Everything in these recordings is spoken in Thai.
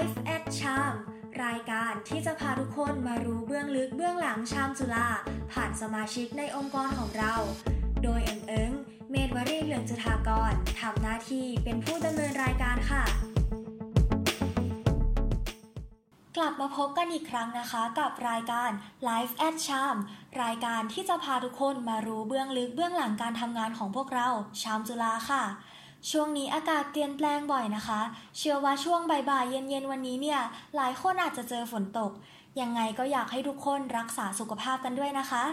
Life at Charm รายการที่จะพาทุกคนมารู้เบื้องลึกเบื้องหลังชามจุฬาผ่านสมาชิกในองค์กรของเรา โดยเอิงเอิงเมธวรีเหลืองจุธากรทำหน้าที่เป็นผู้ดำเนินรายการค่ะ กลับมาพบกันอีกครั้งนะคะกับรายการ Life at Charm รายการที่จะพาทุกคนมารู้เบื้องลึกเบื้องหลังการทำงานของพวกเราชามจุฬาค่ะ ช่วงนี้อากาศเปลี่ยนแปลงบ่อยนะคะ เชื่อว่าช่วงบ่ายๆเย็นๆวันนี้เนี่ย หลายคนอาจจะเจอฝนตก ยังไงก็อยากให้ทุกคนรักษาสุขภาพกันด้วยนะคะ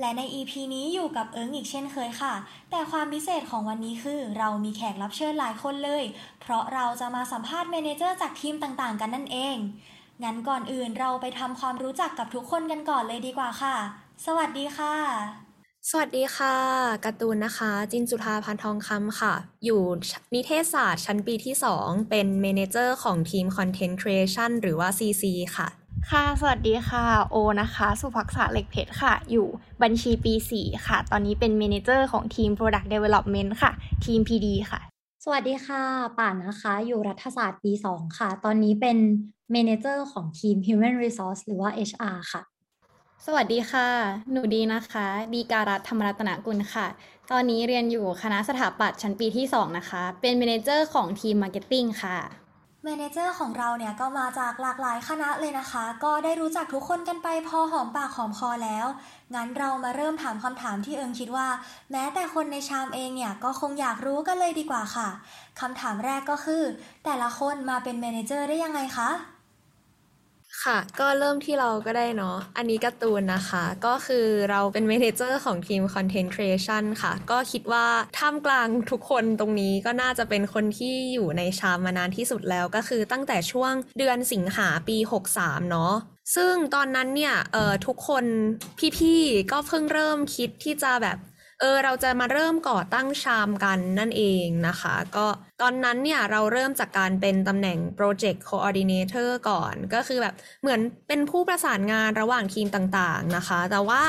และใน EP นี้อยู่กับเอิงอีกเช่นเคยค่ะ แต่ความพิเศษของวันนี้คือ เรามีแขกรับเชิญหลายคนเลย เพราะเราจะมาสัมภาษณ์เมนเจอร์จากทีมต่างๆ กันนั่นเอง งั้นก่อนอื่นเราไปทำความรู้จักกับทุกคนกันก่อนเลยดีกว่าค่ะ สวัสดีค่ะ สวัสดีค่ะการ์ตูนนะคะ จินจุธาพันทองคำค่ะ อยู่นิเทศศาสตร์ชั้นปีที่ 2 เป็น mana เจอร์ของทีม Content Creation หรือว่า CC ค่ะ ค่ะ สวัสดีค่ะ โอนะคะ สุภักษาเหล็กเพชรค่ะ อยู่บัญชีปี 4 ค่ะ ตอนนี้เป็นเมเน ger ของทีม Product Development ค่ะ ทีม PD ค่ะ สวัสดีค่ะ ป่านนะคะ อยู่รัฐศาสตร์ปี 2 ค่ะ ตอนนี้เป็นเมเนเจอร์ของทีม Human Resource หรือว่า HR ค่ะ สวัสดีค่ะ หนูดีนะคะ ดีการัตธรรมรัตนกุลค่ะ ตอนนี้เรียนอยู่คณะสถาปัตย์ชั้นปีที่ 2 นะคะ เป็น manager ของทีม marketing ค่ะ manager ของเราเนี่ยก็มาจากหลากหลายคณะเลยนะคะ ก็ได้รู้จักทุกคนกันไปพอหอมปากหอมคอแล้ว งั้นเรามาเริ่มถามคำถามที่เอิงคิดว่า แม้แต่คนใน CHARM เองเนี่ยก็คงอยากรู้กันเลยดีกว่าค่ะคำถามแรกก็คือ แต่ละคนมาเป็น manager ได้ยังไงคะ ค่ะ ก็เริ่มที่เราก็ได้เนาะ อันนี้การ์ตูนนะคะ ก็คือเราเป็นเมเนเจอร์ของทีม Content Creation ค่ะ ก็คิดว่าท่ามกลางทุกคนตรงนี้ก็น่าจะเป็นคนที่อยู่ในชามมานานที่สุดแล้ว ก็คือตั้งแต่ช่วงเดือนสิงหาปี 63 เนาะซึ่งตอนนั้นเนี่ยเอ่อทุกคนพี่ๆ ก็เพิ่งเริ่มคิดที่จะแบบ เออเราจะมาเริ่มก่อตั้งชามกันนั่นเองนะคะ ก็ตอนนั้นเนี่ยเราเริ่มจากการเป็นตำแหน่ง Project Coordinator ก่อน ก็คือแบบเหมือนเป็นผู้ประสานงานระหว่างทีมต่างๆนะคะ แต่ว่า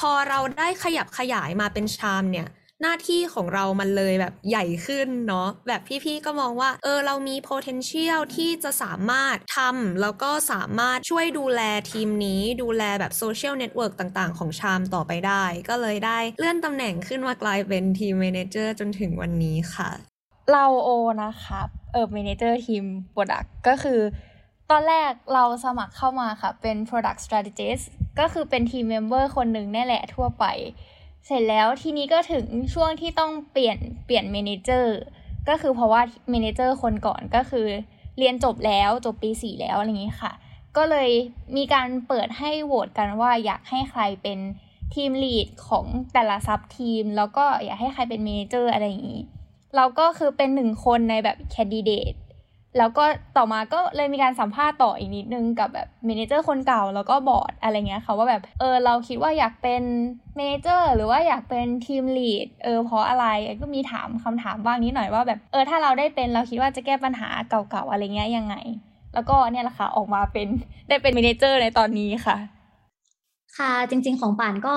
พอเราได้ขยับขยายมาเป็น CHARM เนี่ย หน้าที่ของเรามันเลยแบบใหญ่ขึ้นเนาะแบบพี่ๆก็มองว่า เออเรามี potential ที่จะสามารถทำแล้วก็สามารถช่วยดูแลทีมนี้ ดูแลแบบ social network ต่างๆ ของ CHARM ต่อไปได้ ก็เลยได้เลื่อนตำแหน่งขึ้นมากลายเป็นทีม m ม n เจอร์จนถึงวันนี้ค่ะ เราโอนะคะเออ manager ทีม Product ก็คือ ตอนแรกเราสมัครเข้ามาค่ะ เป็น Product Strategist ก็คือเป็นทีม member คนหนึ่งแน่แหละทั่วไป เสร็จแล้วทีนี้ก็ถึงช่วงที่ต้องเปลี่ยนเปลี่ยน manager ก็คือเพราะว่า manager คนก่อนก็คือ เรียนจบแล้วจบปีสี่แล้วอะไรอย่างนี้ค่ะ ก็เลยมีการเปิดให้โหวตกันว่าอยากให้ใครเป็น team lead ของแต่ละ sub-team แล้วก็อยากให้ใครเป็น manager อะไรอย่างนี้ เราก็คือเป็นหนึ่งคนในแบบ candidate แล้วก็ต่อมาก็เลยมีการสัมภาษณ์ต่ออีกนิดนึงกับแบบ manager คนเก่าแล้วก็บอร์ดอะไรเงี้ยค่ะว่าแบบเออเราคิดว่าอยากเป็น manager หรือว่าอยากเป็น team lead เออเพราะอะไรก็มีถามคำถามบ้างนิดหน่อยว่าแบบเออถ้าเราได้เป็นเราคิดว่าจะแก้ปัญหาเก่าๆอะไรเงี้ยยังไง แล้วก็เนี่ยแหละค่ะออกมาเป็นได้เป็น manager ในตอนนี้ค่ะ ค่ะจริง ๆ ของป่านก็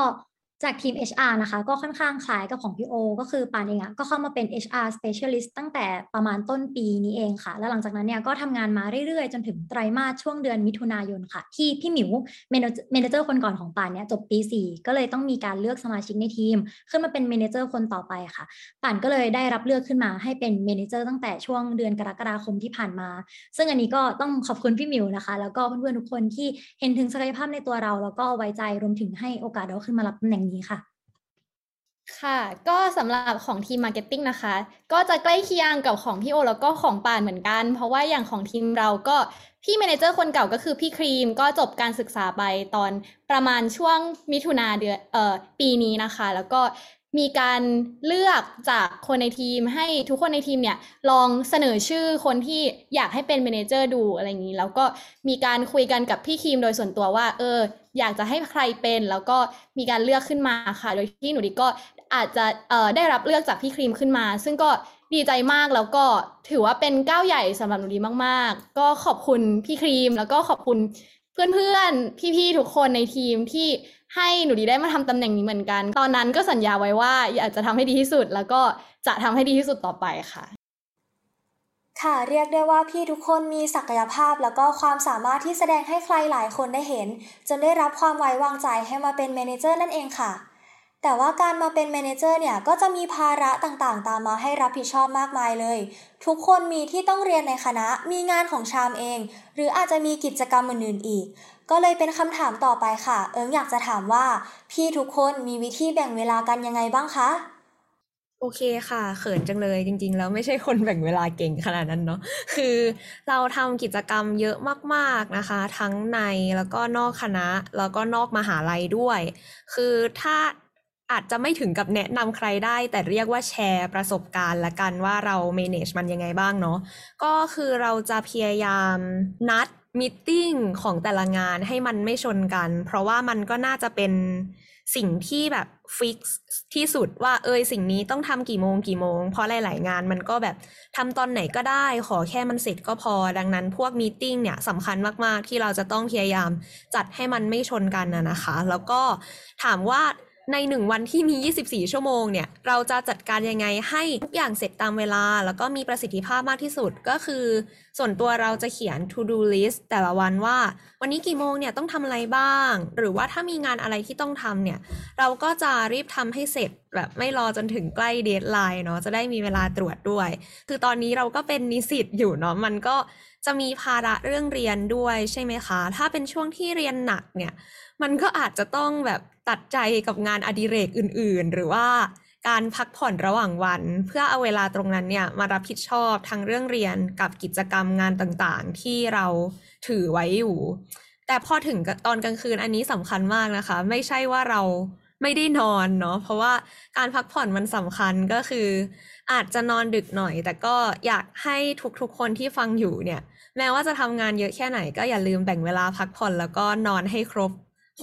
จากทีม HR นะคะ ก็ค่อนข้างคล้ายกับของพี่โอ ก็คือป่านเองอะก็เข้ามาเป็น HR specialist ตั้งแต่ประมาณต้นปีนี้เองค่ะ แล้วหลังจากนั้นเนี่ยก็ทำงานมาเรื่อยๆ จนถึงไตรมาสช่วงเดือนมิถุนายนค่ะ ที่พี่หมิว manager คนก่อนของป่านเนี่ยจบปี 4 ก็เลยต้องมีการเลือกสมาชิกในทีม ขึ้นมาเป็น manager คนต่อไปค่ะป่านก็เลยได้รับเลือกขึ้นมาให้เป็น manager ตั้งแต่ช่วงเดือนกรกฎาคมที่ผ่านมา ซึ่งอันนี้ก็ต้องขอบคุณพี่หมิวนะคะ แล้วก็เพื่อนๆทุกคนที่เห็นถึงศักยภาพในตัวเรา แล้วก็ไว้ใจรวมถึงให้โอกาสเราขึ้นมารับตำแหน่งนี้ค่ะ ค่ะ ก็สำหรับของทีม marketing นะคะ ก็จะใกล้เคียงกับของพี่โอแล้วก็ของป่านเหมือนกัน เพราะว่าอย่างของทีมเราก็พี่ manager คนเก่าก็คือพี่ครีมก็จบการศึกษาไปตอนประมาณช่วงมิถุนาเดือนเอ่อปีนี้นะคะ แล้วก็ มีการเลือกจากคนในทีมให้ทุกคนในทีมเนี่ยลองเสนอชื่อคนที่อยากให้เป็นเมนเจอร์ดูอะไรอย่างนี้ แล้วก็มีการคุยกันกับพี่ครีมโดยส่วนตัวว่า เออ อยากจะให้ใครเป็น แล้วก็มีการเลือกขึ้นมาค่ะ โดยที่หนูดีก็อาจจะเออได้รับเลือกจากพี่ครีมขึ้นมา ซึ่งก็ดีใจมากแล้วก็ถือว่าเป็นก้าวใหญ่สำหรับหนูดีมาก ๆ ก็ขอบคุณพี่ครีม แล้วก็ขอบคุณเพื่อนๆพี่ๆทุกคนในทีมที่ ให้หนูดีได้มาทำตำแหน่งนี้เหมือนกัน ตอนนั้นก็สัญญาไว้ว่าอยากจะทำให้ดีที่สุด แล้วก็จะทำให้ดีที่สุดต่อไปค่ะ ค่ะเรียกได้ว่าพี่ทุกคนมีศักยภาพแล้วก็ความสามารถที่แสดงให้ใครหลายคนได้เห็น จนได้รับความไว้วางใจให้มาเป็น manager นั่นเองค่ะ แต่ว่าการมาเป็น manager เนี่ยก็จะมีภาระต่างๆ ตามมาให้รับผิดชอบมากมายเลย ทุกคนมีที่ต้องเรียนในคณะ มีงานของ CHARM เอง หรืออาจจะมีกิจกรรมอื่นๆอีก ก็เลยเป็นคำถามต่อไปค่ะ เอิงอยากจะถามว่า พี่ทุกคนมีวิธีแบ่งเวลากันยังไงบ้างคะ โอเคค่ะ เขินจังเลยจริง ๆ แล้วไม่ใช่คนแบ่งเวลาเก่งขนาดนั้นเนาะคือเราทำกิจกรรมเยอะมากๆนะคะ ทั้งในแล้วก็นอกคณะแล้วก็นอกมหาลัยด้วย คือถ้าอาจจะไม่ถึงกับแนะนำใครได้ แต่เรียกว่าแชร์ประสบการณ์ละกันว่าเรา manage มันยังไงบ้างเนาะก็คือเราจะพยายามนัด มิ팅ของแต่ละงานให้มันไม่ชนกัน เพราะว่ามันก็น่าจะเป็นสิ่งที่แบบฟิกที่สุดว่าเอยสิ่งนี้ต้องทำกี่โมงกี่โมง เพราะหลาย ๆ งานมันก็แบบทำตอนไหนก็ได้ ขอแค่มันเสร็จก็พอดังนั้นพวกมีติ้งเนี่ยสำคัญมาก ๆ ที่เราจะต้องพยายามจัดให้มันไม่ชนกันนะนะคะ แล้วก็ถามว่า ในหนึ่งวันที่มี 24 ชั่วโมงเนี่ย เราจะจัดการยังไงให้ทุกอย่างเสร็จตามเวลา แล้วก็มีประสิทธิภาพมากที่สุดก็คือ ส่วนตัวเราจะเขียน to do list แต่ละวันว่า วันนี้กี่โมงเนี่ยต้องทำอะไรบ้าง หรือว่าถ้ามีงานอะไรที่ต้องทำเนี่ย เราก็จะรีบทำให้เสร็จแบบไม่รอจนถึงใกล้เดทไลน์เนาะจะได้มีเวลาตรวจด้วย คือตอนนี้เราก็เป็นนิสิตอยู่เนาะมันก็จะมีภาระเรื่องเรียนด้วยใช่ไหมคะ ถ้าเป็นช่วงที่เรียนหนักเนี่ย มันก็อาจจะต้องแบบตัดใจกับงานอดิเรกอื่น ๆ หรือว่าการพักผ่อนระหว่างวัน เพื่อเอาเวลาตรงนั้นเนี่ยมารับผิดชอบทั้งเรื่องเรียนกับกิจกรรมงานต่างๆ ที่เราถือไว้อยู่ แต่พอถึงตอนกลางคืนอันนี้สำคัญมากนะคะ ไม่ใช่ว่าเราไม่ได้นอนเนาะเพราะว่าการพักผ่อนมันสำคัญก็คือ อาจจะนอนดึกหน่อย แต่ก็อยากให้ทุกๆคนที่ฟังอยู่เนี่ย แม้ว่าจะทำงานเยอะแค่ไหนก็อย่าลืมแบ่งเวลาพักผ่อนแล้วก็นอนให้ครบ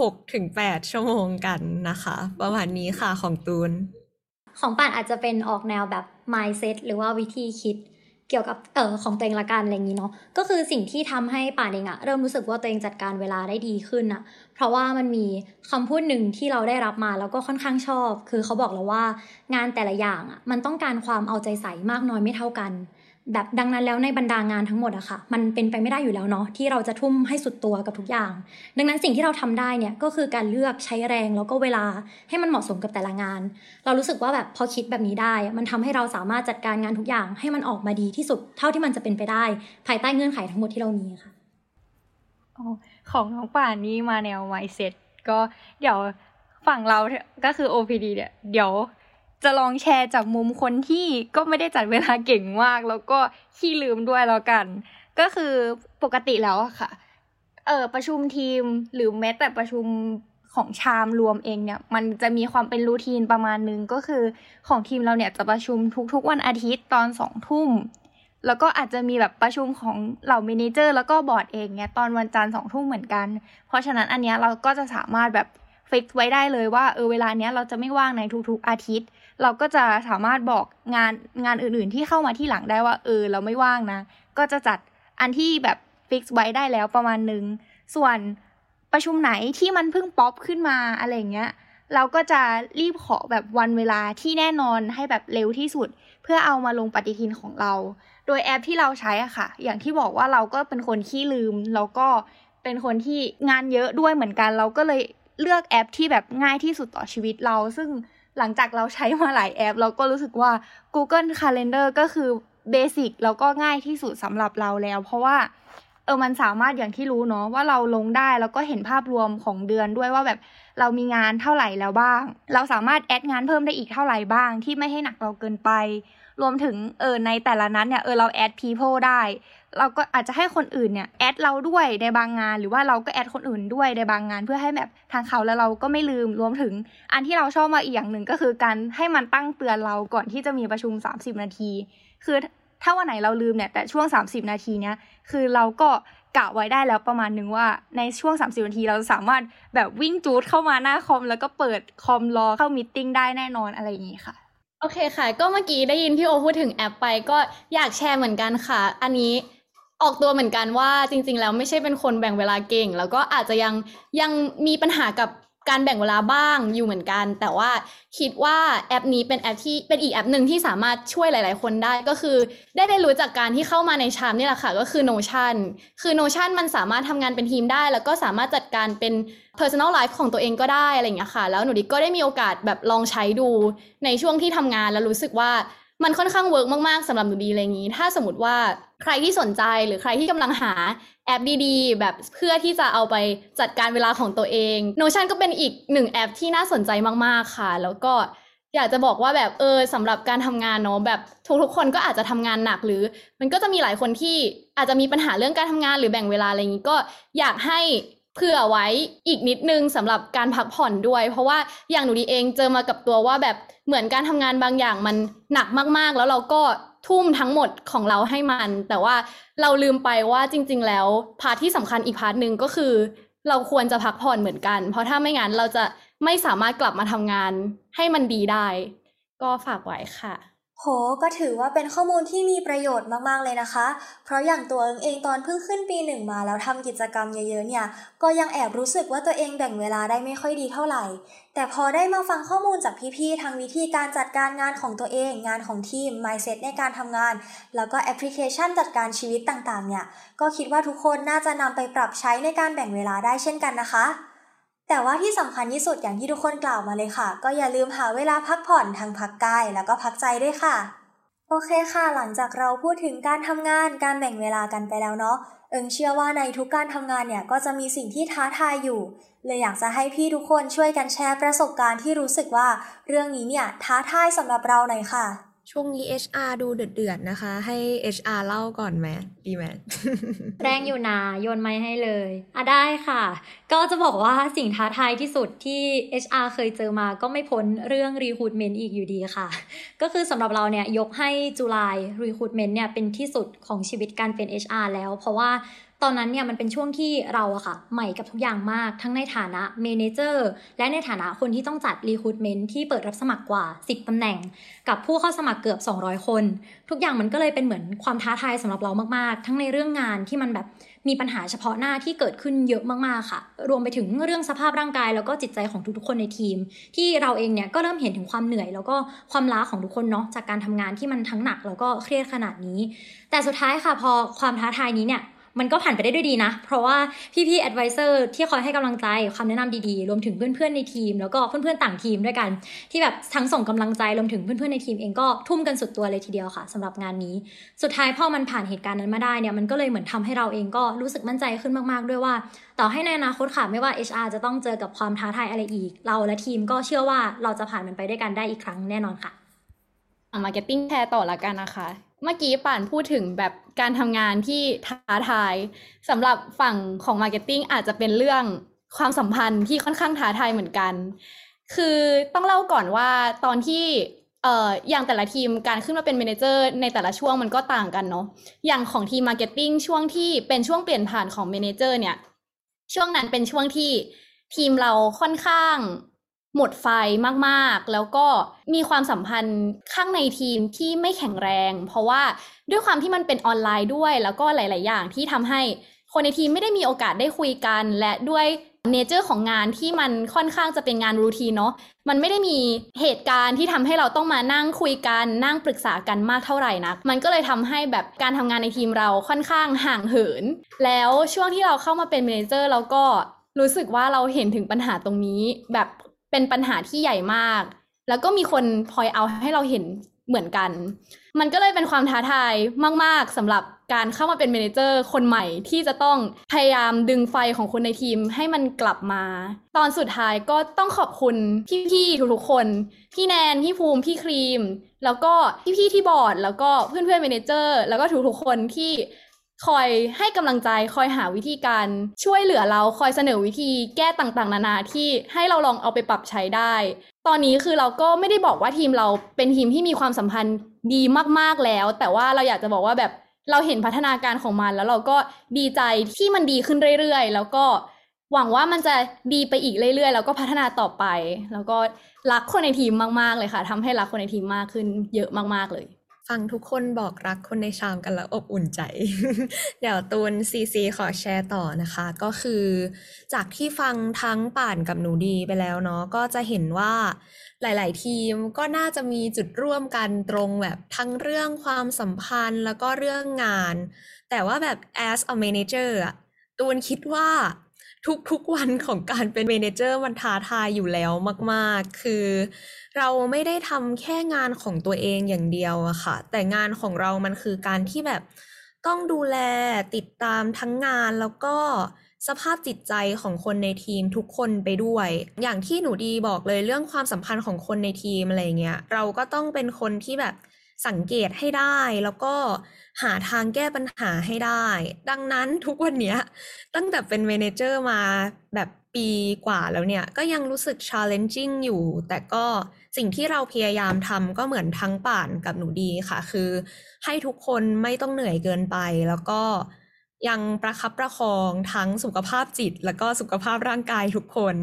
หกถึงแปดชั่วโมงกันนะคะ ประมาณนี้ค่ะของตูน ของป่านอาจจะเป็นออกแนวแบบ mindset หรือว่าวิธีคิดเกี่ยวกับเออของตัวเองละกันอะไรอย่างนี้เนาะก็คือสิ่งที่ทำให้ป่านเองอะเริ่มรู้สึกว่าตัวเองจัดการเวลาได้ดีขึ้นอะเพราะว่ามันมีคำพูดหนึ่งที่เราได้รับมาแล้วก็ค่อนข้างชอบ คือเขาบอกเราว่างานแต่ละอย่างอะมันต้องการความเอาใจใส่มากน้อยไม่เท่ากัน แบบดังนั้นแล้วในบรรดางานทั้งหมดอะค่ะ มันเป็นไปไม่ได้อยู่แล้วเนาะที่เราจะทุ่มให้สุดตัวกับทุกอย่าง ดังนั้นสิ่งที่เราทำได้เนี่ยก็คือการเลือกใช้แรงแล้วก็เวลาให้มันเหมาะสมกับแต่ละงาน เรารู้สึกว่าแบบพอคิดแบบนี้ได้ มันทำให้เราสามารถจัดการงานทุกอย่างให้มันออกมาดีที่สุดเท่าที่มันจะเป็นไปได้ ภายใต้เงื่อนไขทั้งหมดที่เรามีค่ะของน้องป่านนี้มาแนวไมเซ็ตก็เดี๋ยวฝั่งเราก็คือ OPD เนี่ยเดี๋ยว จะลองแชร์จากมุมคนที่ก็ไม่ได้จัดเวลาเก่งมาก แล้วก็ขี้ลืมด้วยแล้วกัน ก็คือปกติแล้วอะค่ะ เออประชุมทีมหรือแม้แต่ประชุมของ CHARM รวมเองเนี่ยมันจะมีความเป็น routine ประมาณนึงก็คือของทีมเราเนี่ยจะประชุมทุกๆวันอาทิตย์ตอนสองทุ่มแล้วก็อาจจะมีแบบประชุมของเหล่า manager แล้วก็บอร์ดเองเนี่ยตอนวันจันทร์สองทุ่มเหมือนกัน เพราะฉะนั้นอันเนี้ยเราก็จะสามารถแบบ fix ไว้ได้เลยว่าเออเวลาเนี้ยเราจะไม่ว่างในทุกๆอาทิตย์ เราก็จะสามารถบอกงานงานอื่นๆที่เข้ามาที่หลังได้ว่า เออ เราไม่ว่างนะ ก็จะจัดอันที่แบบ fix ไว้ได้แล้วประมาณหนึ่งส่วนประชุมไหนที่มันเพิ่งป๊อปขึ้นมาอะไรเงี้ย เราก็จะรีบขอแบบวันเวลาที่แน่นอนให้แบบเร็วที่สุด เพื่อเอามาลงปฏิทินของเรา โดยแอปที่เราใช้อะค่ะ อย่างที่บอกว่าเราก็เป็นคนขี้ลืม แล้วก็เป็นคนที่งานเยอะด้วยเหมือนกัน เราก็เลยเลือกแอปที่แบบง่ายที่สุดต่อชีวิตเรา ซึ่ง หลังจากเราใช้มาหลายแอป เราก็รู้สึกว่า Google Calendar ก็คือเบสิกแล้วก็ง่ายที่สุดสำหรับเราแล้ว เพราะว่าเออมันสามารถอย่างที่รู้เนาะว่าเราลงได้แล้วก็เห็นภาพรวมของเดือนด้วยว่าแบบเรามีงานเท่าไหร่แล้วบ้าง เราสามารถแอดงานเพิ่มได้อีกเท่าไหร่บ้าง ที่ไม่ให้หนักเราเกินไป รวมถึงเออในแต่ละนั้นเนี่ยเออเราแอด people ได้ เราก็อาจจะให้คนอื่นเนี่ยแอดเราด้วยในบางงาน หรือว่าเราก็แอดคนอื่นด้วยในบางงาน เพื่อให้แบบทางเขาแล้วเราก็ไม่ลืมรวมถึง อันที่เราชอบมาอีกอย่างหนึ่งก็คือการให้มันตั้งเตือนเราก่อนที่จะมีประชุม 30 นาที คือถ้าวันไหนเราลืมเนี่ยแต่ช่วง 30 นาทีเนี้ยคือเราก็กะไว้ได้แล้วประมาณนึงว่าในช่วง 30 นาทีเราสามารถแบบวิ่งจูดเข้ามาหน้าคอม แล้วก็เปิดคอมรอเข้ามิ팅ได้แน่นอนอะไรอย่างนี้ค่ะโอเคค่ะ ก็เมื่อกี้ได้ยินพี่โอพูดถึงแอปไปก็อยากแชร์เหมือนกันค่ะ อันนี้ ออกตัวเหมือนกันว่าจริง ๆ แล้วไม่ใช่เป็นคนแบ่งเวลาเก่ง แล้วก็อาจจะยังยังมีปัญหากับการแบ่งเวลาบ้างอยู่เหมือนกัน แต่ว่าคิดว่าแอปนี้เป็นแอปที่เป็นอีกแอปหนึ่งที่สามารถช่วยหลาย ๆ คนได้ก็คือ ได้ได้รู้จากการที่เข้ามาใน CHARM นี่แหละค่ะ ก็คือ Notion คือ Notion มันสามารถทำงานเป็นทีมได้ แล้วก็สามารถจัดการเป็น personal life ของตัวเองก็ได้อะไรอย่างเงี้ยค่ะ แล้วหนูดิก็ได้มีโอกาสแบบลองใช้ดูในช่วงที่ทำงานแล้วรู้สึกว่า มันค่อนข้าง work มากๆสำหรับหนูดีอะไรอย่างนี้ ถ้าสมมติว่าใครที่สนใจหรือใครที่กำลังหาแอปดีๆ แบบเพื่อที่จะเอาไปจัดการเวลาของตัวเอง Notion ก็เป็นอีกหนึ่งแอปที่น่าสนใจมากๆค่ะ แล้วก็อยากจะบอกว่าแบบเออสำหรับการทำงานเนาะแบบทุกๆคนก็อาจจะทำงานหนักหรือ มันก็จะมีหลายคนที่อาจจะมีปัญหาเรื่องการทำงานหรือแบ่งเวลาอะไรอย่างนี้ก็อยากให้ เผื่อไว้อีกนิดนึงสำหรับการพักผ่อนด้วย เพราะว่าอย่างหนูดีเองเจอมากับตัวว่าแบบเหมือนการทำงานบางอย่างมันหนักมากๆ แล้วเราก็ทุ่มทั้งหมดของเราให้มัน แต่ว่าเราลืมไปว่าจริง ๆ แล้ว part ที่สำคัญอีก part หนึ่งก็คือ เราควรจะพักผ่อนเหมือนกัน เพราะถ้าไม่งั้นเราจะไม่สามารถกลับมาทำงานให้มันดีได้ ก็ฝากไว้ค่ะ โห ก็ถือว่าเป็นข้อมูลที่มีประโยชน์มาก ๆ เลยนะคะ เพราะอย่างตัวเองเองตอนเพิ่งขึ้นปีหนึ่งมาแล้วทำกิจกรรมเยอะๆเนี่ย ก็ยังแอบรู้สึกว่าตัวเองแบ่งเวลาได้ไม่ค่อยดีเท่าไหร่ แต่พอได้มาฟังข้อมูลจากพี่ๆทางวิธีการจัดการงานของตัวเอง งานของทีม mindset ในการทำงาน แล้วก็แอปพลิเคชันจัดการชีวิตต่างๆ เนี่ย ก็คิดว่าทุกคนน่าจะนำไปปรับใช้ในการแบ่งเวลาได้เช่นกันนะคะ แต่ว่าที่สำคัญที่สุดอย่างที่ทุกคนกล่าวมาเลยค่ะ ก็อย่าลืมหาเวลาพักผ่อนทางพักกายแล้วก็พักใจด้วยค่ะ โอเคค่ะ หลังจากเราพูดถึงการทำงานการแบ่งเวลากันไปแล้วเนาะเอิงเชื่อว่าในทุกการทำงานเนี่ยก็จะมีสิ่งที่ท้าทายอยู่ เลยอยากจะให้พี่ทุกคนช่วยกันแชร์ประสบการณ์ที่รู้สึกว่าเรื่องนี้เนี่ยท้าทายสำหรับเราหน่อยค่ะ ช่วงนี้ HR ดูเดือดๆนะคะ ให้ HR เล่าก่อนไหมดีไหมแรงอยู่นะโยนไม้ให้เลยอะได้ค่ะ ก็จะบอกว่าสิ่งท้าทายที่สุดที่ HR เคยเจอมาก็ไม่พ้นเรื่อง recruitment อีกอยู่ดีค่ะ ก็คือสำหรับเราเนี่ยยกให้จุลาย recruitment เนี่ยเป็นที่สุดของชีวิตการเป็น HR แล้ว เพราะว่าตอนนั้นเนี่ยมันเป็นช่วงที่เราอะค่ะ ใหม่กับทุกอย่างมากทั้งในฐานะ manager และในฐานะคนที่ต้องจัด recruitment ที่เปิดรับสมัครกว่า 10ตำแหน่ง กับผู้เข้าสมัครเกือบ 200 คน ทุกอย่างมันก็เลยเป็นเหมือนความท้าทายสำหรับเรามากๆ ทั้งในเรื่องงานที่มันแบบ มีปัญหาเฉพาะหน้าที่เกิดขึ้นเยอะมากๆค่ะ รวมไปถึงเรื่องสภาพร่างกาย แล้วก็จิตใจของทุกๆคนในทีม ที่เราเองเนี่ยก็เริ่มเห็นถึงความเหนื่อย แล้วก็ความล้าของทุกคนเนาะจากการทำงานที่มันทั้งหนักแล้วก็เครียดขนาดนี้ แต่สุดท้ายค่ะพอความท้าทายนี้เนี่ย มันก็ผ่านไปได้ด้วยดีนะ เพราะว่าพี่ๆ advisor ที่คอยให้กำลังใจคำแนะนำดีๆ รวมถึงเพื่อนๆ ในทีม แล้วก็เพื่อนๆ ต่างทีมด้วยกัน ที่แบบทั้งส่งกำลังใจรวมถึงเพื่อนๆ ในทีมเองก็ทุ่มกันสุดตัวเลยทีเดียวค่ะสำหรับงานนี้ สุดท้ายพอมันผ่านเหตุการณ์นั้นมาได้เนี่ยมันก็เลยเหมือนทำให้เราเองก็รู้สึกมั่นใจขึ้นมากๆ ด้วยว่า ต่อให้ในอนาคตค่ะไม่ว่า HR จะต้องเจอกับความท้าทายอะไรอีก เราและทีมก็เชื่อว่าเราจะผ่านมันไปด้วยกันได้อีกครั้งแน่นอนค่ะ Marketing แชร์ต่อละกันนะคะ เมื่อกี้ป่านพูดถึงแบบการทำงานที่ท้าทายสำหรับฝั่งของ Marketing อาจจะเป็นเรื่องความสัมพันธ์ที่ค่อนข้างท้าทายเหมือนกัน คือต้องเล่าก่อนว่าตอนที่เอ่ออย่างแต่ละทีมการขึ้นมาเป็น manager ในแต่ละช่วงมันก็ต่างกันเนาะอย่างของทีม Marketing ช่วงที่เป็นช่วงเปลี่ยนผ่านของ manager เนี่ย ช่วงนั้นเป็นช่วงที่ทีมเราค่อนข้าง หมดไฟมากๆ แล้วก็มีความสัมพันธ์ข้างในทีมที่ไม่แข็งแรง เพราะว่าด้วยความที่มันเป็นออนไลน์ด้วย แล้วก็หลาย ๆ อย่างที่ทำให้คนในทีมไม่ได้มีโอกาสได้คุยกัน และด้วยเนเจอร์ของงานที่มันค่อนข้างจะเป็นงานรูทีนเนาะมันไม่ได้มีเหตุการณ์ที่ทำให้เราต้องมานั่งคุยกันนั่งปรึกษากันมากเท่าไหร่นะมันก็เลยทำให้แบบการทำงานในทีมเราค่อนข้างห่างเหิน แล้วช่วงที่เราเข้ามาเป็นเมนเจอร์เราก็รู้สึกว่าเราเห็นถึงปัญหาตรงนี้ แบบ เป็นปัญหาที่ใหญ่มาก แล้วก็มีคนพอยเอาให้เราเห็นเหมือนกัน มันก็เลยเป็นความท้าทายมาก ๆสำหรับการเข้ามาเป็นเมนเจอร์คนใหม่ที่จะต้องพยายามดึงไฟของคนในทีมให้มันกลับมา ตอนสุดท้ายก็ต้องขอบคุณพี่ๆทุกๆคน พี่แนน พี่ภูมิ พี่ครีม แล้วก็พี่ๆที่บอร์ด แล้วก็เพื่อนๆเมนเจอร์ แล้วก็ทุกๆคนที่ คอยให้กำลังใจคอยหาวิธีการช่วยเหลือเราคอยเสนอวิธีแก้ต่างๆ นานาที่ให้เราลองเอาไปปรับใช้ได้ ตอนนี้คือเราก็ไม่ได้บอกว่าทีมเราเป็นทีมที่มีความสัมพันธ์ดีมากๆแล้ว แต่ว่าเราอยากจะบอกว่าแบบเราเห็นพัฒนาการของมัน แล้วเราก็ดีใจที่มันดีขึ้นเรื่อยๆ แล้วก็หวังว่ามันจะดีไปอีกเรื่อยๆ แล้วก็พัฒนาต่อไป แล้วก็รักคนในทีมมากๆเลยค่ะทำให้รักคนในทีมมากขึ้นเยอะมากๆเลย ฟังทุกคนบอกรักคนในชามกันแล้วอบอุ่นใจ เดี๋ยวตูนซีซีขอแชร์ต่อนะคะ ก็คือ จากที่ฟังทั้งป่านกับหนูดีไปแล้วเนาะก็จะเห็นว่าหลาย ๆ ทีมก็น่าจะมีจุดร่วมกันตรงแบบทั้งเรื่องความสัมพันธ์แล้วก็เรื่องงาน แต่ว่าแบบ as a manager อะตูนคิดว่า ทุกๆวันของการเป็นเมนเจอร์มันท้าทายอยู่แล้วมากๆ คือเราไม่ได้ทำแค่งานของตัวเองอย่างเดียวอะค่ะ แต่งานของเรามันคือการที่แบบต้องดูแลติดตามทั้งงานแล้วก็สภาพจิตใจของคนในทีมทุกคนไปด้วย อย่างที่หนูดีบอกเลยเรื่องความสัมพันธ์ของคนในทีมอะไรเงี้ย เราก็ต้องเป็นคนที่แบบสังเกตให้ได้แล้วก็ หาทางแก้ปัญหาให้ได้ ดังนั้นทุกวันนี้ตั้งแต่เป็นเมนเจอร์มาแบบปีกว่าแล้วเนี่ย ก็ยังรู้สึก challenging อยู่ แต่ก็สิ่งที่เราพยายามทำก็เหมือนทั้งป่านกับหนูดีค่ะ คือให้ทุกคนไม่ต้องเหนื่อยเกินไป แล้วก็ ยังประคับประคองทั้งสุขภาพจิต แล้วก็สุขภาพร่างกายทุกคน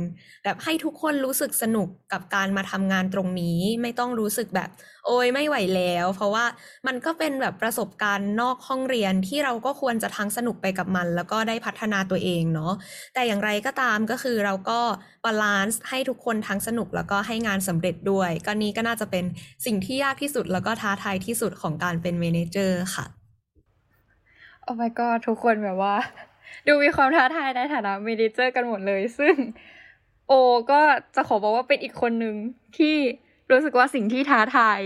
แบบให้ทุกคนรู้สึกสนุกกับการมาทำงานตรงนี้ ไม่ต้องรู้สึกแบบ โอ้ยไม่ไหวแล้ว เพราะว่ามันก็เป็นแบบประสบการณ์นอกห้องเรียนที่เราก็ควรจะทั้งสนุกไปกับมัน แล้วก็ได้พัฒนาตัวเองเนาะแต่อย่างไรก็ตามก็คือเราก็ balance ให้ทุกคนทั้งสนุกแล้วก็ให้งานสำเร็จด้วย ก็นี้ก็น่าจะเป็นสิ่งที่ยากที่สุดแล้วก็ท้าทายที่สุดของการเป็น manager ค่ะ Oh my god ทุกคนแบบว่า ดูมีความท้าทายในฐานะ manager กันหมดเลย ซึ่ง โอก็จะขอบอกว่าเป็นอีกคนหนึ่งที่รู้สึกว่าสิ่งที่ท้าทาย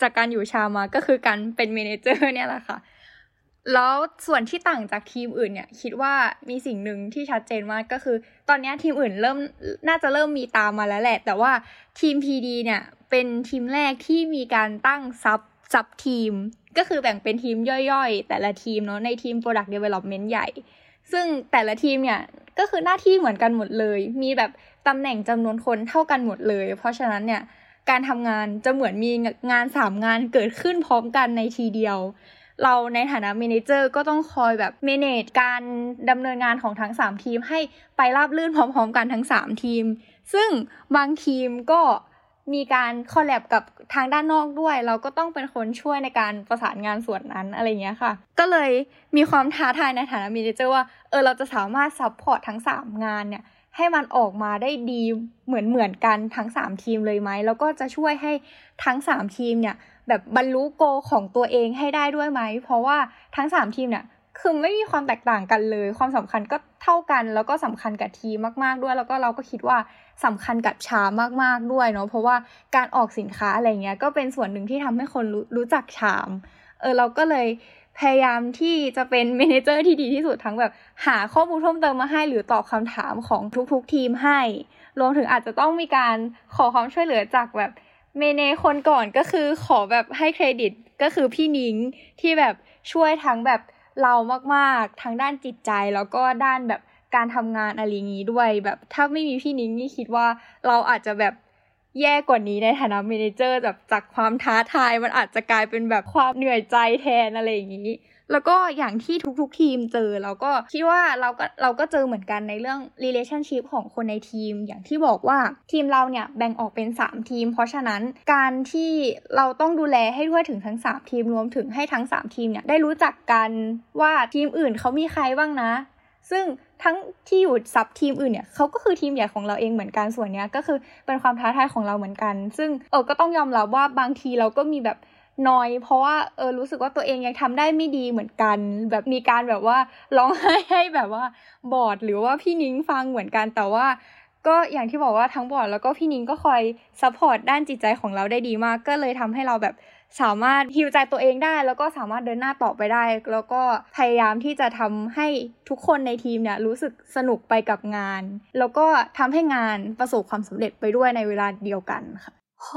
จากการอยู่ CHARM มาก็คือการเป็น manager เนี่ยแหละค่ะ แล้วส่วนที่ต่างจากทีมอื่นเนี่ย คิดว่ามีสิ่งหนึ่งที่ชัดเจนมากก็คือ ตอนนี้ทีมอื่นเริ่มน่าจะเริ่มมีตามมาแล้วแหละ แต่ว่าทีม PD เนี่ยเป็นทีมแรกที่มีการตั้ง sub sub ทีม ก็คือแบ่งเป็นทีมย่อยๆ แต่ละทีมเนาะในทีม Product Development ใหญ่ ซึ่งแต่ละทีมเนี่ยก็คือหน้าที่เหมือนกันหมดเลย มีแบบตำแหน่งจำนวนคนเท่ากันหมดเลย เพราะฉะนั้นเนี่ยการทำงานจะเหมือนมีงานสามงานเกิดขึ้นพร้อมกันในทีเดียว เราในฐานะ manager ก็ต้องคอยแบบ manage การดำเนินงานของทั้ง 3 ทีมให้ไปราบลื่นพร้อม ๆ กันทั้ง 3 ทีม ซึ่งบางทีมก็ มีการ collab กับทางด้านนอกด้วย เราก็ต้องเป็นคนช่วยในการประสานงานส่วนนั้นอะไรเงี้ยค่ะ ก็เลยมีความท้าทายในฐานะ manager ว่าเออเราจะสามารถ support ทั้ง 3 งานเนี่ยให้มันออกมาได้ดีเหมือนเหมือนกันทั้ง 3 ทีมเลยไหมแล้วก็จะช่วยให้ทั้ง 3 ทีมเนี่ยแบบบรรลุ goalของตัวเองให้ได้ด้วยไหม เพราะว่าทั้ง 3 ทีมเนี่ย คือไม่มีความแตกต่างกันเลย ความสำคัญก็เท่ากัน แล้วก็สำคัญกับทีมมากๆด้วย แล้วก็เราก็คิดว่าสำคัญกับชามากๆด้วยเนาะเพราะว่าการออกสินค้าอะไรเงี้ยก็เป็นส่วนหนึ่งที่ทำให้คนรู้รู้จักชามเออเราก็เลยพยายามที่จะเป็นเมนเจอร์ที่ดีที่สุดทั้งแบบหาข้อมูลเพิ่มเติมมาให้ หรือตอบคำถามของทุกๆทีมให้ รวมถึงอาจจะต้องมีการขอความช่วยเหลือจากแบบเมเนคนก่อนก็คือขอแบบให้เครดิตก็คือพี่นิงที่แบบช่วยทั้งแบบ เรามากๆทั้งด้านจิตใจแล้วก็ด้านแบบการทำงานอะไรอย่างนี้ด้วยแบบถ้าไม่มีพี่นิ้งนี่คิดว่าเราอาจจะแบบแย่กว่านี้ในฐานะเมนเจอร์แบบจากความท้าทายมันอาจจะกลายเป็นแบบความเหนื่อยใจแทนอะไรอย่างนี้ แล้วก็อย่างที่ทุกๆทีมเจอเราก็คิดว่าเราก็เราก็เจอเหมือนกันในเรื่อง relationship ของคนในทีม อย่างที่บอกว่าทีมเราเนี่ยแบ่งออกเป็น 3 ทีม เพราะฉะนั้นการที่เราต้องดูแลให้ทั่วถึงทั้ง 3 ทีมรวมถึงให้ทั้ง 3 ทีมเนี่ยได้รู้จักกันว่าทีมอื่นเขามีใครบ้างนะ ซึ่งทั้งที่อยู่ซับทีมอื่นเนี่ยเขาก็คือทีมใหญ่ของเราเองเหมือนกันส่วนนี้ก็คือเป็นความท้าทายของเราเหมือนกัน ซึ่งเออก็ต้องยอมรับว่าบางทีเราก็มีแบบ น้อย เพราะว่าเออรู้สึกว่าตัวเองยังทำได้ไม่ดีเหมือนกัน แบบมีการแบบว่าร้องไห้ให้แบบว่าบอร์ดหรือว่าพี่นิ้งฟังเหมือนกันแต่ว่าก็อย่างที่บอกว่าทั้งบอร์ดแล้วก็พี่นิ้งก็คอย support ด้านจิตใจของเราได้ดีมาก ก็เลยทำให้เราแบบสามารถฮิวใจตัวเองได้ แล้วก็สามารถเดินหน้าต่อไปได้ แล้วก็พยายามที่จะทำให้ทุกคนในทีมเนี่ยรู้สึกสนุกไปกับงาน แล้วก็ทำให้งานประสบความสำเร็จไปด้วยในเวลาเดียวกันค่ะโห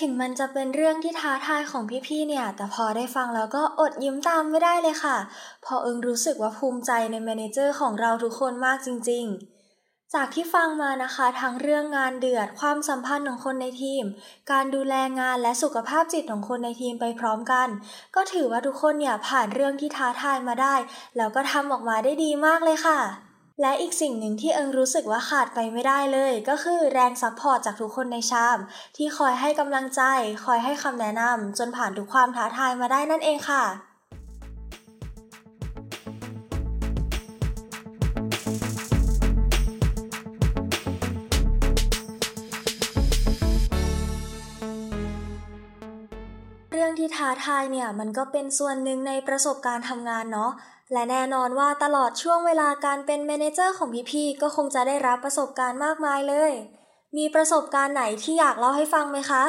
ถึงมันจะเป็นเรื่องที่ท้าทายของพี่ๆ เนี่ย แต่พอได้ฟังแล้วก็อดยิ้มตามไม่ได้เลยค่ะ พอเอิงรู้สึกว่าภูมิใจใน manager ของเราทุกคนมากจริง ๆ จากที่ฟังมานะคะ ทั้งเรื่องงานเดือด ความสัมพันธ์ของคนในทีม การดูแลงานและสุขภาพจิตของคนในทีมไปพร้อมกัน ก็ถือว่าทุกคนเนี่ยผ่านเรื่องที่ท้าทายมาได้ แล้วก็ทำออกมาได้ดีมากเลยค่ะ และอีกสิ่งหนึ่งที่เอิงรู้สึกว่าขาดไปไม่ได้เลย ก็คือแรง support จากทุกคนใน CHARM ที่คอยให้กำลังใจ คอยให้คำแนะนำจนผ่านทุกความท้าทายมาได้นั่นเองค่ะเรื่องที่ท้าทายเนี่ยมันก็เป็นส่วนหนึ่งในประสบการณ์ทำงานเนาะ และแน่นอนว่าตลอดช่วงเวลาการเป็นเมนเจอร์ของพี่ๆก็คงจะได้รับประสบการณ์มากมายเลย มีประสบการณ์ไหนที่อยากเล่าให้ฟังไหมคะ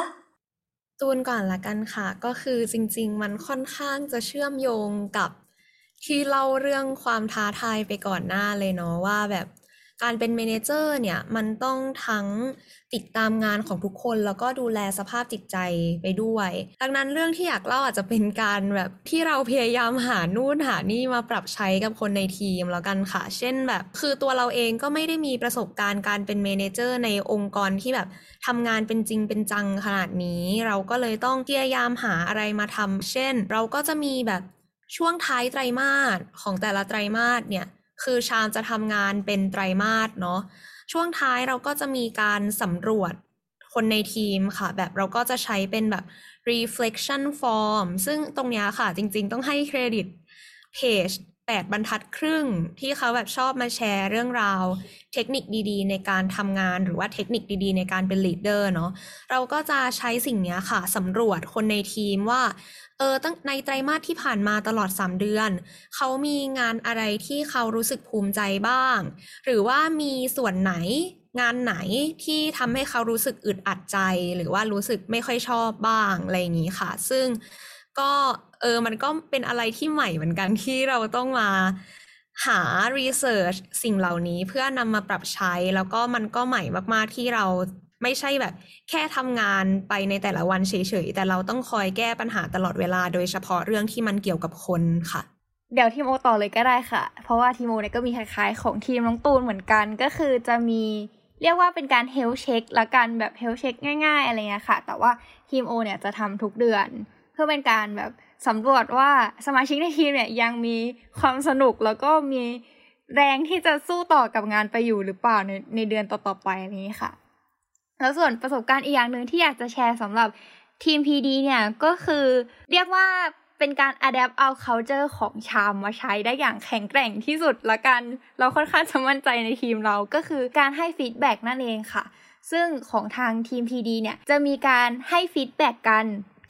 ตูนก่อนละกันค่ะ ก็คือจริงๆ มันค่อนข้างจะเชื่อมโยงกับที่เล่าเรื่องความท้าทายไปก่อนหน้าเลยเนาะว่าแบบ การเป็นเมนเจอร์เนี่ยมันต้องทั้งติดตามงานของทุกคนแล้วก็ดูแลสภาพจิตใจไปด้วย ดังนั้นเรื่องที่อยากเล่าอาจจะเป็นการแบบที่เราพยายามหานู่นหานี่มาปรับใช้กับคนในทีมแล้วกันค่ะ เช่นแบบ คือตัวเราเองก็ไม่ได้มีประสบการณ์การเป็นเมนเจอร์ในองค์กรที่แบบทำงานเป็นจริงเป็นจังขนาดนี้ เราก็เลยต้องพยายามหาอะไรมาทำเช่น เราก็จะมีแบบช่วงท้ายไตรมาสของแต่ละไตรมาสเนี่ย คือ CHARM จะทำงานเป็นไตรมาสเนาะช่วงท้ายเราก็จะมีการสำรวจคนในทีมค่ะ แบบเราก็จะใช้เป็นแบบ reflection form ซึ่งตรงนี้ค่ะจริงๆ ต้องให้เครดิตเพจ 8 บรรทัดครึ่งที่เขาแบบชอบมาแชร์เรื่องราว เทคนิคดี ๆ ในการทำงานหรือว่าเทคนิคดีๆ ในการเป็น leader เนาะเราก็จะใช้สิ่งนี้ค่ะสำรวจคนในทีมว่าเออตั้งในไตรมาสที่ผ่านมาตลอด 3 เดือน เขามีงานอะไรที่เขารู้สึกภูมิใจบ้าง หรือว่ามีส่วนไหนงานไหนที่ทำให้เขารู้สึกอึดอัดใจ หรือว่ารู้สึกไม่ค่อยชอบบ้างอะไรอย่างนี้ค่ะ ซึ่งก็ เออ มันก็เป็นอะไรที่ใหม่เหมือนกันที่เราต้องมาหา research สิ่งเหล่านี้เพื่อนำมาปรับใช้ แล้วก็มันก็ใหม่มาก ๆ ที่เราไม่ใช่แบบ แค่ทำงานไปในแต่ละวันเฉย ๆ แต่เราต้องคอยแก้ปัญหาตลอดเวลา โดยเฉพาะเรื่องที่มันเกี่ยวกับคนค่ะ เดี๋ยวทีโอต่อเลยก็ได้ค่ะ เพราะว่าทีโอเนี่ยก็มีคล้ายๆ ของทีมน้องตูนเหมือนกันก็คือจะมีเรียกว่าเป็นการเฮลเช็คละการแบบเฮลเช็คง่าย ๆ อะไรเงี้ยค่ะ แต่ว่าทีมโอเนี่ยจะทำทุกเดือน เพื่อเป็นการแบบ สำรวจว่าสมาชิกในทีมเนี่ยยังมีความสนุกแล้วก็มีแรงที่จะสู้ต่อกับงานไปอยู่หรือเปล่าในในเดือนต่อๆไปนี้ค่ะ แล้วส่วนประสบการณ์อีกอย่างหนึ่งที่อยากจะแชร์สำหรับทีม PD เนี่ยก็คือเรียกว่าเป็นการ adapt เอา culture ของ CHARM มาใช้ได้อย่างแข็งแกร่งที่สุดละกัน เราค่อนข้างจะมั่นใจในทีมเราก็คือการให้ feedback นั่นเองค่ะ ซึ่งของทางทีม PD เนี่ยจะมีการให้ feedback กัน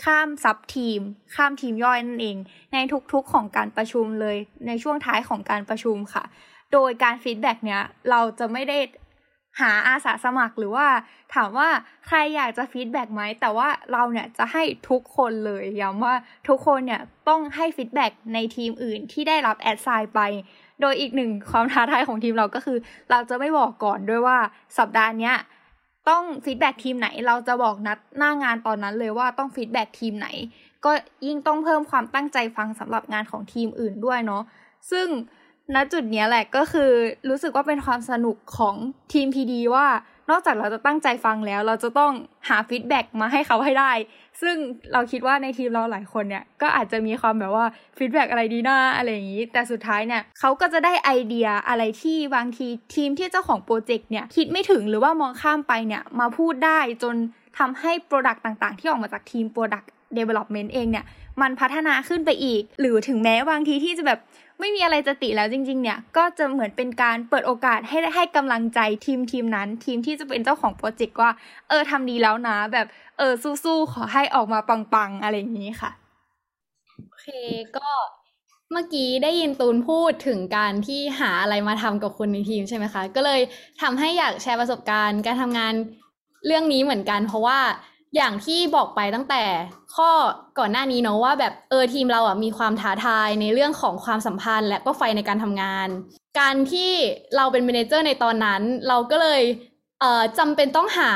ข้าม sub ทีม ข้ามทีมย่อยนั่นเอง ในทุกๆของการประชุมเลยในช่วงท้ายของการประชุมค่ะ โดยการ feedback เนี้ยเราจะไม่ได้หาอาสาสมัครหรือว่าถามว่าใครอยากจะ feedback ไหม แต่ว่าเราเนี่ยจะให้ทุกคนเลยย้ำว่าทุกคนเนี่ยต้องให้ feedback ในทีมอื่นที่ได้รับ assign ไป โดยอีกหนึ่งความท้าทายของทีมเราก็คือ เราจะไม่บอกก่อนด้วยว่าสัปดาห์เนี้ย ต้อง feedback ทีมไหน เราจะบอกนัดหน้างานตอนนั้นเลยว่าต้อง feedback ทีมไหน ก็ยิ่งต้องเพิ่มความตั้งใจฟังสำหรับงานของทีมอื่นด้วยเนาะซึ่งณจุดนี้แหละก็คือรู้สึกว่าเป็นความสนุกของทีม PD ว่า นอกจากเราจะตั้งใจฟังแล้ว เราจะต้องหา feedback มาให้เขาให้ได้ ซึ่งเราคิดว่าในทีมเราหลายคนเนี่ย ก็อาจจะมีความแบบว่า feedback อะไรดีนะอะไรอย่างนี้ แต่สุดท้ายเนี่ยเขาก็จะได้ไอเดียอะไรที่บางทีทีมที่เจ้าของโปรเจกต์เนี่ย คิดไม่ถึงหรือว่ามองข้ามไปเนี่ย มาพูดได้จนทำให้ product ต่างๆ ที่ออกมาจากทีม product development เองเนี่ย มันพัฒนาขึ้นไปอีก หรือถึงแม้บางทีที่จะแบบ ไม่มีอะไรจะติแล้วจริง ๆ เนี่ย ก็จะเหมือนเป็นการเปิดโอกาสให้ให้กำลังใจทีมทีมนั้น ทีมที่จะเป็นเจ้าของโปรเจกต์ว่า เออทำดีแล้วนะ แบบเออสู้ๆขอให้ออกมาปังๆ อะไรอย่างนี้ค่ะโอเคก็เมื่อกี้ได้ยินตูนพูดถึงการที่หาอะไรมาทำกับคนในทีมใช่ไหมคะ ก็เลยทำให้อยากแชร์ประสบการณ์ การทำงานเรื่องนี้เหมือนกัน เพราะว่า อย่างที่บอกไปตั้งแต่ข้อก่อนหน้านี้เนาะว่าแบบเออทีมเราอะมีความท้าทายในเรื่องของความสัมพันธ์ และก็ไฟในการทำงาน การที่เราเป็น manager ในตอนนั้น เราก็เลย จำเป็นต้องหา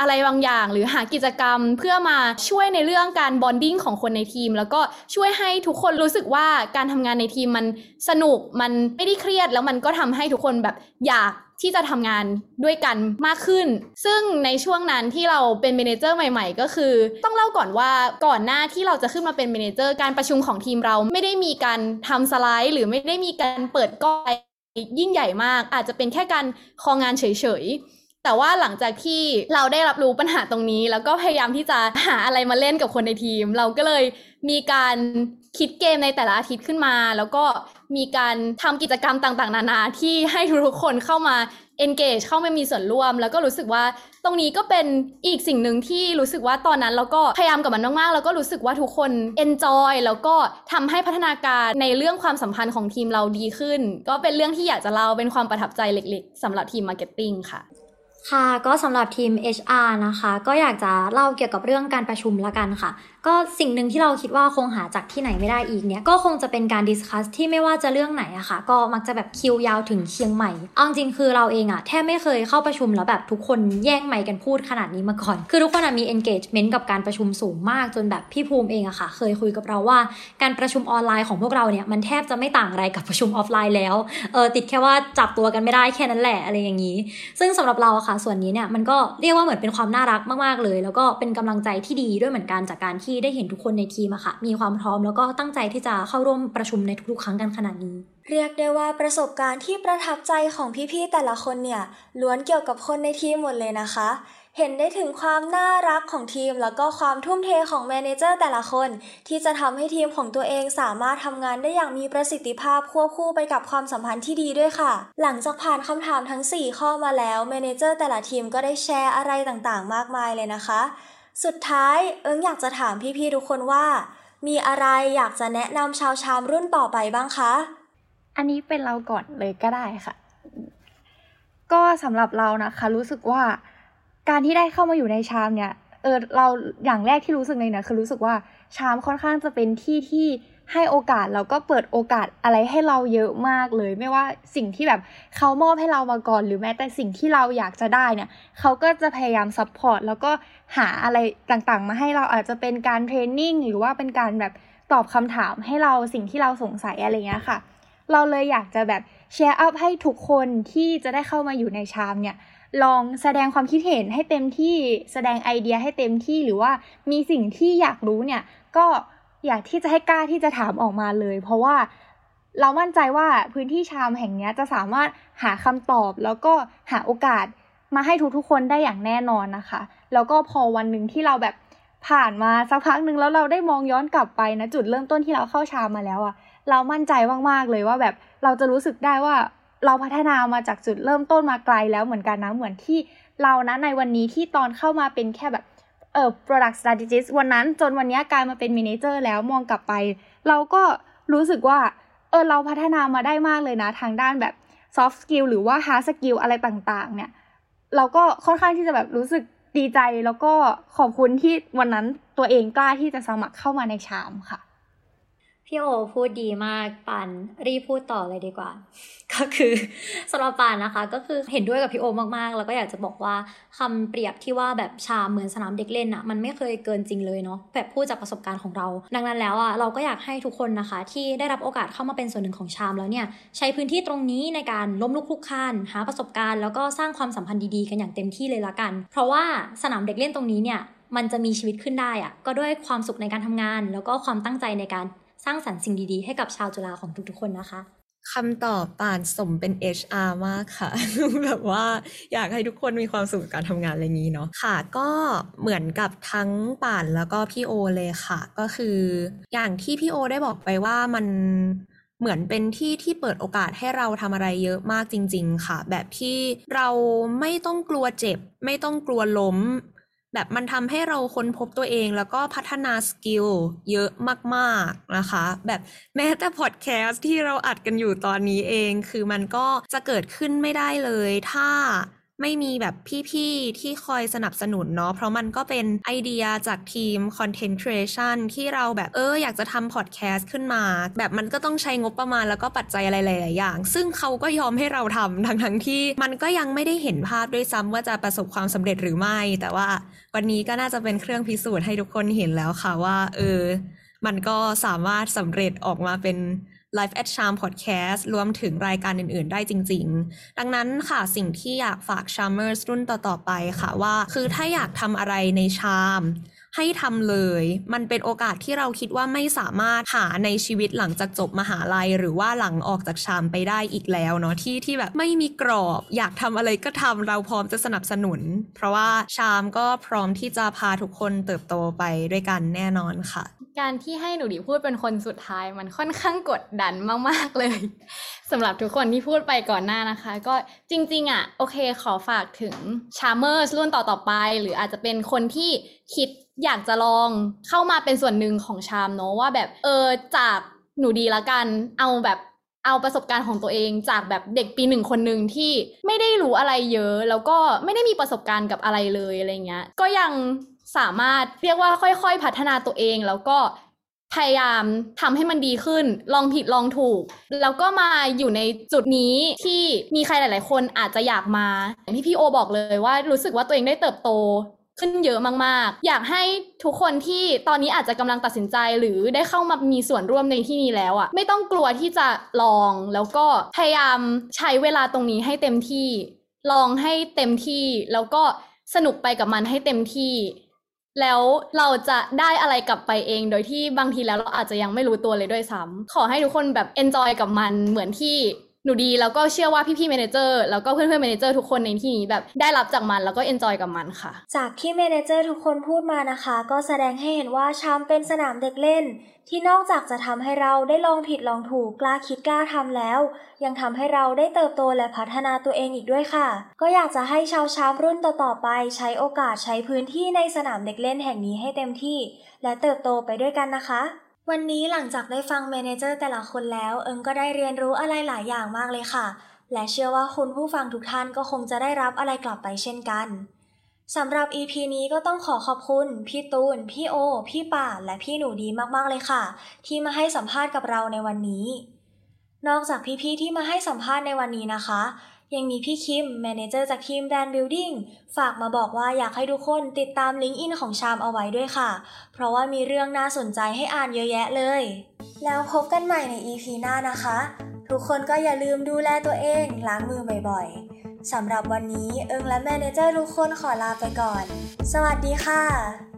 อะไรบางอย่าง หรือหากิจกรรมเพื่อมาช่วยในเรื่องการ bonding ของคนในทีม แล้วก็ช่วยให้ทุกคนรู้สึกว่าการทำงานในทีมมันสนุกมันไม่ได้เครียด แล้วมันก็ทำให้ทุกคนแบบอยากที่จะทำงานด้วยกันมากขึ้น ซึ่งในช่วงนั้นที่เราเป็นเมนเจอร์ใหม่ ๆ ก็คือ ต้องเล่าก่อนว่าก่อนหน้าที่เราจะขึ้นมาเป็นเมนเจอร์การประชุมของทีมเราไม่ได้มีการทำสไลด์ หรือไม่ได้มีการเปิดกล้องยิ่งใหญ่มาก อาจจะเป็นแค่การคองานเฉยๆ แต่ว่าหลังจากที่เราได้รับรู้ปัญหาตรงนี้ แล้วก็พยายามที่จะหาอะไรมาเล่นกับคนในทีม เราก็เลยมีการคิดเกมในแต่ละอาทิตย์ขึ้นมา แล้วก็มีการทำกิจกรรมต่างๆ นานาที่ให้ทุกคนเข้ามา engage เข้ามามีส่วนร่วม แล้วก็รู้สึกว่าตรงนี้ก็เป็นอีกสิ่งหนึ่งที่รู้สึกว่าตอนนั้นเราก็พยายามกับมันมากๆ แล้วก็รู้สึกว่าทุกคน enjoy แล้วก็ทำให้พัฒนาการในเรื่องความสัมพันธ์ของทีมเราดีขึ้น ก็เป็นเรื่องที่อยากจะเล่าเป็นความประทับใจเล็กๆสำหรับทีม marketing ค่ะ ค่ะก็สำหรับทีม HR นะคะ ก็อยากจะเล่าเกี่ยวกับเรื่องการประชุมละกันค่ะ ก็สิ่งหนึ่งที่เราคิดว่าคงหาจากที่ไหนไม่ได้อีกเนี่ยก็คงจะเป็นการ discuss ที่ไม่ว่าจะเรื่องไหนอะค่ะ ก็มักจะแบบคิวยาวถึงเชียงใหม่เอาจริงคือเราเองอะแทบไม่เคยเข้าประชุมแล้วแบบทุกคนแย่งไมค์กันพูดขนาดนี้มาก่อน คือทุกคนอะมี engagement กับการประชุมสูงมากจนแบบพี่ภูมิเองอะค่ะ เคยคุยกับเราว่าการประชุมออนไลน์ของพวกเราเนี่ยมันแทบจะไม่ต่างอะไรกับประชุมออฟไลน์แล้วเออติดแค่ว่าจับตัวกันไม่ได้แค่นั้นแหละอะไรอย่างนี้ ซึ่งสำหรับเราอะค่ะส่วนนี้เนี่ยมันก็เรียกว่าเหมือนเป็นความน่ารักมากๆเลย แล้วก็เป็นกำลังใจที่ดีด้วยเหมือนกันจากการที่ได้เห็นทุกคนในทีมอะค่ะ มีความพร้อมแล้วก็ตั้งใจที่จะเข้าร่วมประชุมในทุกๆครั้งกันขนาดนี้ เรียกได้ว่าประสบการณ์ที่ประทับใจของพี่ๆแต่ละคนเนี่ยล้วนเกี่ยวกับคนในทีมหมดเลยนะคะ เห็นได้ถึงความน่ารักของทีม แล้วก็ความทุ่มเทของ manager แต่ละคน ที่จะทำให้ทีมของตัวเองสามารถทำงานได้อย่างมีประสิทธิภาพควบคู่ไปกับความสัมพันธ์ที่ดีด้วยค่ะ หลังจากผ่านคำถามทั้ง 4 ข้อมาแล้ว manager แต่ละทีมก็ได้แชร์อะไรต่างๆ มากมายเลยนะคะ สุดท้ายเอิงอยากจะถามพี่ๆทุกคนว่า มีอะไรอยากจะแนะนำชาว CHARM รุ่นต่อไปบ้างคะ อันนี้เป็นเราก่อนเลยก็ได้ค่ะ ก็สำหรับเรานะคะ รู้สึกว่าการที่ได้เข้ามาอยู่ใน CHARM เนี่ยเออเราอย่างแรกที่รู้สึกเลยนะคือรู้สึกว่า CHARM ค่อนข้างจะเป็นที่ที่ให้โอกาสแล้วก็เปิดโอกาสอะไรให้เราเยอะมากเลย ไม่ว่าสิ่งที่แบบเขามอบให้เรามาก่อน หรือแม้แต่สิ่งที่เราอยากจะได้เนี่ยเขาก็จะพยายาม support แล้วก็ หาอะไรต่างๆ มาให้เราอาจจะเป็นการเทรนนิ่งหรือว่าเป็นการแบบตอบคำถามให้เราสิ่งที่เราสงสัยอะไรเงี้ยค่ะ เราเลยอยากจะแบบแชร์อัพให้ทุกคนที่จะได้เข้ามาอยู่ในชามเนี่ยลองแสดงความคิดเห็นให้เต็มที่แสดงไอเดียให้เต็มที่หรือว่ามีสิ่งที่อยากรู้เนี่ยก็อยากที่จะให้กล้าที่จะถามออกมาเลย เพราะว่าเรามั่นใจว่าพื้นที่ชามแห่งนี้จะสามารถหาคำตอบแล้วก็หาโอกาส มาให้ทุกๆคนได้อย่างแน่นอนนะคะ แล้วก็พอวันหนึ่งที่เราแบบผ่านมาสักพักหนึ่งแล้วเราได้มองย้อนกลับไปนะจุดเริ่มต้นที่เราเข้าชามมาแล้วอะเรามั่นใจมากๆเลยว่าแบบเราจะรู้สึกได้ว่าเราพัฒนามาจากจุดเริ่มต้นมาไกลแล้วเหมือนกันนะเหมือนที่เรานะในวันนี้ที่ตอนเข้ามาเป็นแค่แบบเอ่อ product strategist วันนั้นจนวันนี้กลายมาเป็น manager แล้วมองกลับไป เราก็รู้สึกว่าเออเราพัฒนามาได้มากเลยนะ ทางด้านแบบ soft skill หรือว่า hard skill อะไรต่างๆ เนี่ย เราก็ค่อนข้างที่จะแบบรู้สึกดีใจแล้วก็ขอบคุณที่วันนั้นตัวเองกล้าที่จะสมัครเข้ามาในชามค่ะ พี่โอพูดดีมากปานรีพูดต่อเลยดีกว่า ก็คือสำหรับปานนะคะ ก็คือเห็นด้วยกับพี่โอมากๆ แล้วก็อยากจะบอกว่าคำเปรียบที่ว่าแบบชาเหมือนสนามเด็กเล่นอะมันไม่เคยเกินจริงเลยเนาะแบบพูดจากประสบการณ์ของเรา ดังนั้นแล้วอะเราก็อยากให้ทุกคนนะคะ ที่ได้รับโอกาสเข้ามาเป็นส่วนหนึ่งของชามแล้วเนี่ยใช้พื้นที่ตรงนี้ในการล้มลุกคลุกคลานหาประสบการณ์ แล้วก็สร้างความสัมพันธ์ดีๆกันอย่างเต็มที่เลยละกัน เพราะว่าสนามเด็กเล่นตรงนี้เนี่ยมันจะมีชีวิตขึ้นได้อะก็ด้วยความสุขในการทำงาน แล้วก็ความตั้งใจในการ สร้างสรรค์สิ่งดีๆ ให้กับชาวจุฬาของทุกๆคนนะคะคำตอบป่านสมเป็น HR มากค่ะ แบบว่าอยากให้ทุกคนมีความสุขกับการทำงานอะไรนี้เนาะค่ะ ก็เหมือนกับทั้งป่านแล้วก็พี่โอเลยค่ะ ก็คือ อย่างที่พี่โอได้บอกไปว่ามันเหมือนเป็นที่ที่เปิดโอกาสให้เราทำอะไรเยอะมากจริง ๆ ค่ะ แบบที่เราไม่ต้องกลัวเจ็บ ไม่ต้องกลัวล้ม แบบมันทำให้เราค้นพบตัวเองแล้วก็พัฒนา skill เยอะมากๆนะคะ แบบแม้แต่พอดแคสต์ที่เราอัดกันอยู่ตอนนี้เอง คือมันก็จะเกิดขึ้นไม่ได้เลย ถ้า ไม่มีแบบพี่ๆ ที่คอยสนับสนุนเนาะเพราะมันก็เป็นไอเดียจากทีม Content Creation ที่เราแบบเอออยากจะทำพอดแคสต์ขึ้นมา แบบมันก็ต้องใช้งบประมาณแล้วก็ปัจจัยอะไรหลายๆอย่าง ซึ่งเขาก็ยอมให้เราทำทั้งทั้งๆที่มันก็ยังไม่ได้เห็นภาพด้วยซ้ำว่าจะประสบความสำเร็จหรือไม่ แต่ว่าวันนี้ก็น่าจะเป็นเครื่องพิสูจน์ให้ทุกคนเห็นแล้วค่ะว่า เออ มันก็สามารถสำเร็จออกมาเป็น Live at Charm Podcast รวมถึงรายการอื่น ๆ ได้จริง ๆ ดังนั้นค่ะสิ่งที่อยากฝาก Charmers รุ่นต่อ ๆ ไปค่ะว่า คือถ้าอยากทำอะไรในชามให้ทำเลย มันเป็นโอกาสที่เราคิดว่าไม่สามารถหาในชีวิตหลังจากจบมหาลัย หรือว่าหลังออกจากชามไปได้อีกแล้วเนาะที่ที่แบบไม่มีกรอบ อยากทำอะไรก็ทำเราพร้อมจะสนับสนุน เพราะว่าชามก็พร้อมที่จะพาทุกคนเติบโตไปด้วยกันแน่นอนค่ะ การที่ให้หนูดีพูดเป็นคนสุดท้ายมันค่อนข้างกดดันมาก ๆ เลยสำหรับทุกคนที่พูดไปก่อนหน้านะคะ ก็จริง ๆ อะ โอเคขอฝากถึงชาร์เมอร์รุ่นต่อ ๆ ไป หรืออาจจะเป็นคนที่คิดอยากจะลองเข้ามาเป็นส่วนหนึ่งของชามเนาะว่าแบบเออจากหนูดีละกันเอาแบบเอาประสบการณ์ของตัวเองจากแบบเด็กปีหนึ่งคนหนึ่งที่ไม่ได้รู้อะไรเยอะ แล้วก็ไม่ได้มีประสบการณ์กับอะไรเลยอะไรเงี้ย ก็ยัง สามารถเรียกว่าค่อยๆ พัฒนาตัวเองแล้วก็พยายามทำให้มันดีขึ้น ลองผิดลองถูก แล้วก็มาอยู่ในจุดนี้ที่มีใครหลาย ๆ คนอาจจะอยากมาอย่างที่พี่โอบอกเลยว่ารู้สึกว่าตัวเองได้เติบโตขึ้นเยอะมาก ๆ อยากให้ทุกคนที่ตอนนี้อาจจะกำลังตัดสินใจหรือได้เข้ามามีส่วนร่วมในที่นี้แล้วอะ ไม่ต้องกลัวที่จะลองแล้วก็พยายามใช้เวลาตรงนี้ให้เต็มที่ ลองให้เต็มที่แล้วก็สนุกไปกับมันให้เต็มที่ แล้วเราจะได้อะไรกลับไปเอง โดยที่บางทีแล้วเราอาจจะยังไม่รู้ตัวเลยด้วยซ้ำขอให้ทุกคนแบบ enjoy กับมันเหมือนที่ หนูดีแล้วก็เชื่อว่าพี่ๆ manager แล้วก็เพื่อนๆ manager ทุกคนในที่นี้แบบได้รับจากมันแล้วก็ enjoy กับมันค่ะ จากที่เมเนเจอร์ทุกคนพูดมานะคะ ก็แสดงให้เห็นว่าชามเป็นสนามเด็กเล่น ที่นอกจากจะทำให้เราได้ลองผิดลองถูกกล้าคิดกล้าทำแล้ว ยังทำให้เราได้เติบโตและพัฒนาตัวเองอีกด้วยค่ะ ก็อยากจะให้ชาวชามรุ่นต่อๆไป ใช้โอกาสใช้พื้นที่ในสนามเด็กเล่นแห่งนี้ให้เต็มที่ และเติบโตไปด้วยกันนะคะ วันนี้หลังจากได้ฟังเมนเจอร์แต่ละคนแล้วเอิงก็ได้เรียนรู้อะไรหลายอย่างมากเลยค่ะ และเชื่อว่าคุณผู้ฟังทุกท่านก็คงจะได้รับอะไรกลับไปเช่นกันสำหรับ EP นี้ก็ต้องขอขอบคุณ พี่ตูน พี่โอ พี่ป่า และพี่หนูดีมากๆเลยค่ะ ที่มาให้สัมภาษณ์กับเราในวันนี้ นอกจากพี่ๆที่มาให้สัมภาษณ์ในวันนี้นะคะ ยังมีพี่คิม manager จากทีม brand building ฝากมาบอกว่าอยากให้ทุกคนติดตาม LinkedIn ของ CHARM เอาไว้ด้วยค่ะ เพราะว่ามีเรื่องน่าสนใจให้อ่านเยอะแยะเลย แล้วพบกันใหม่ใน EP หน้านะคะ ทุกคนก็อย่าลืมดูแลตัวเองล้างมือบ่อยๆสำหรับวันนี้เอิงและ manager ทุกคนขอลาไปก่อน สวัสดีค่ะ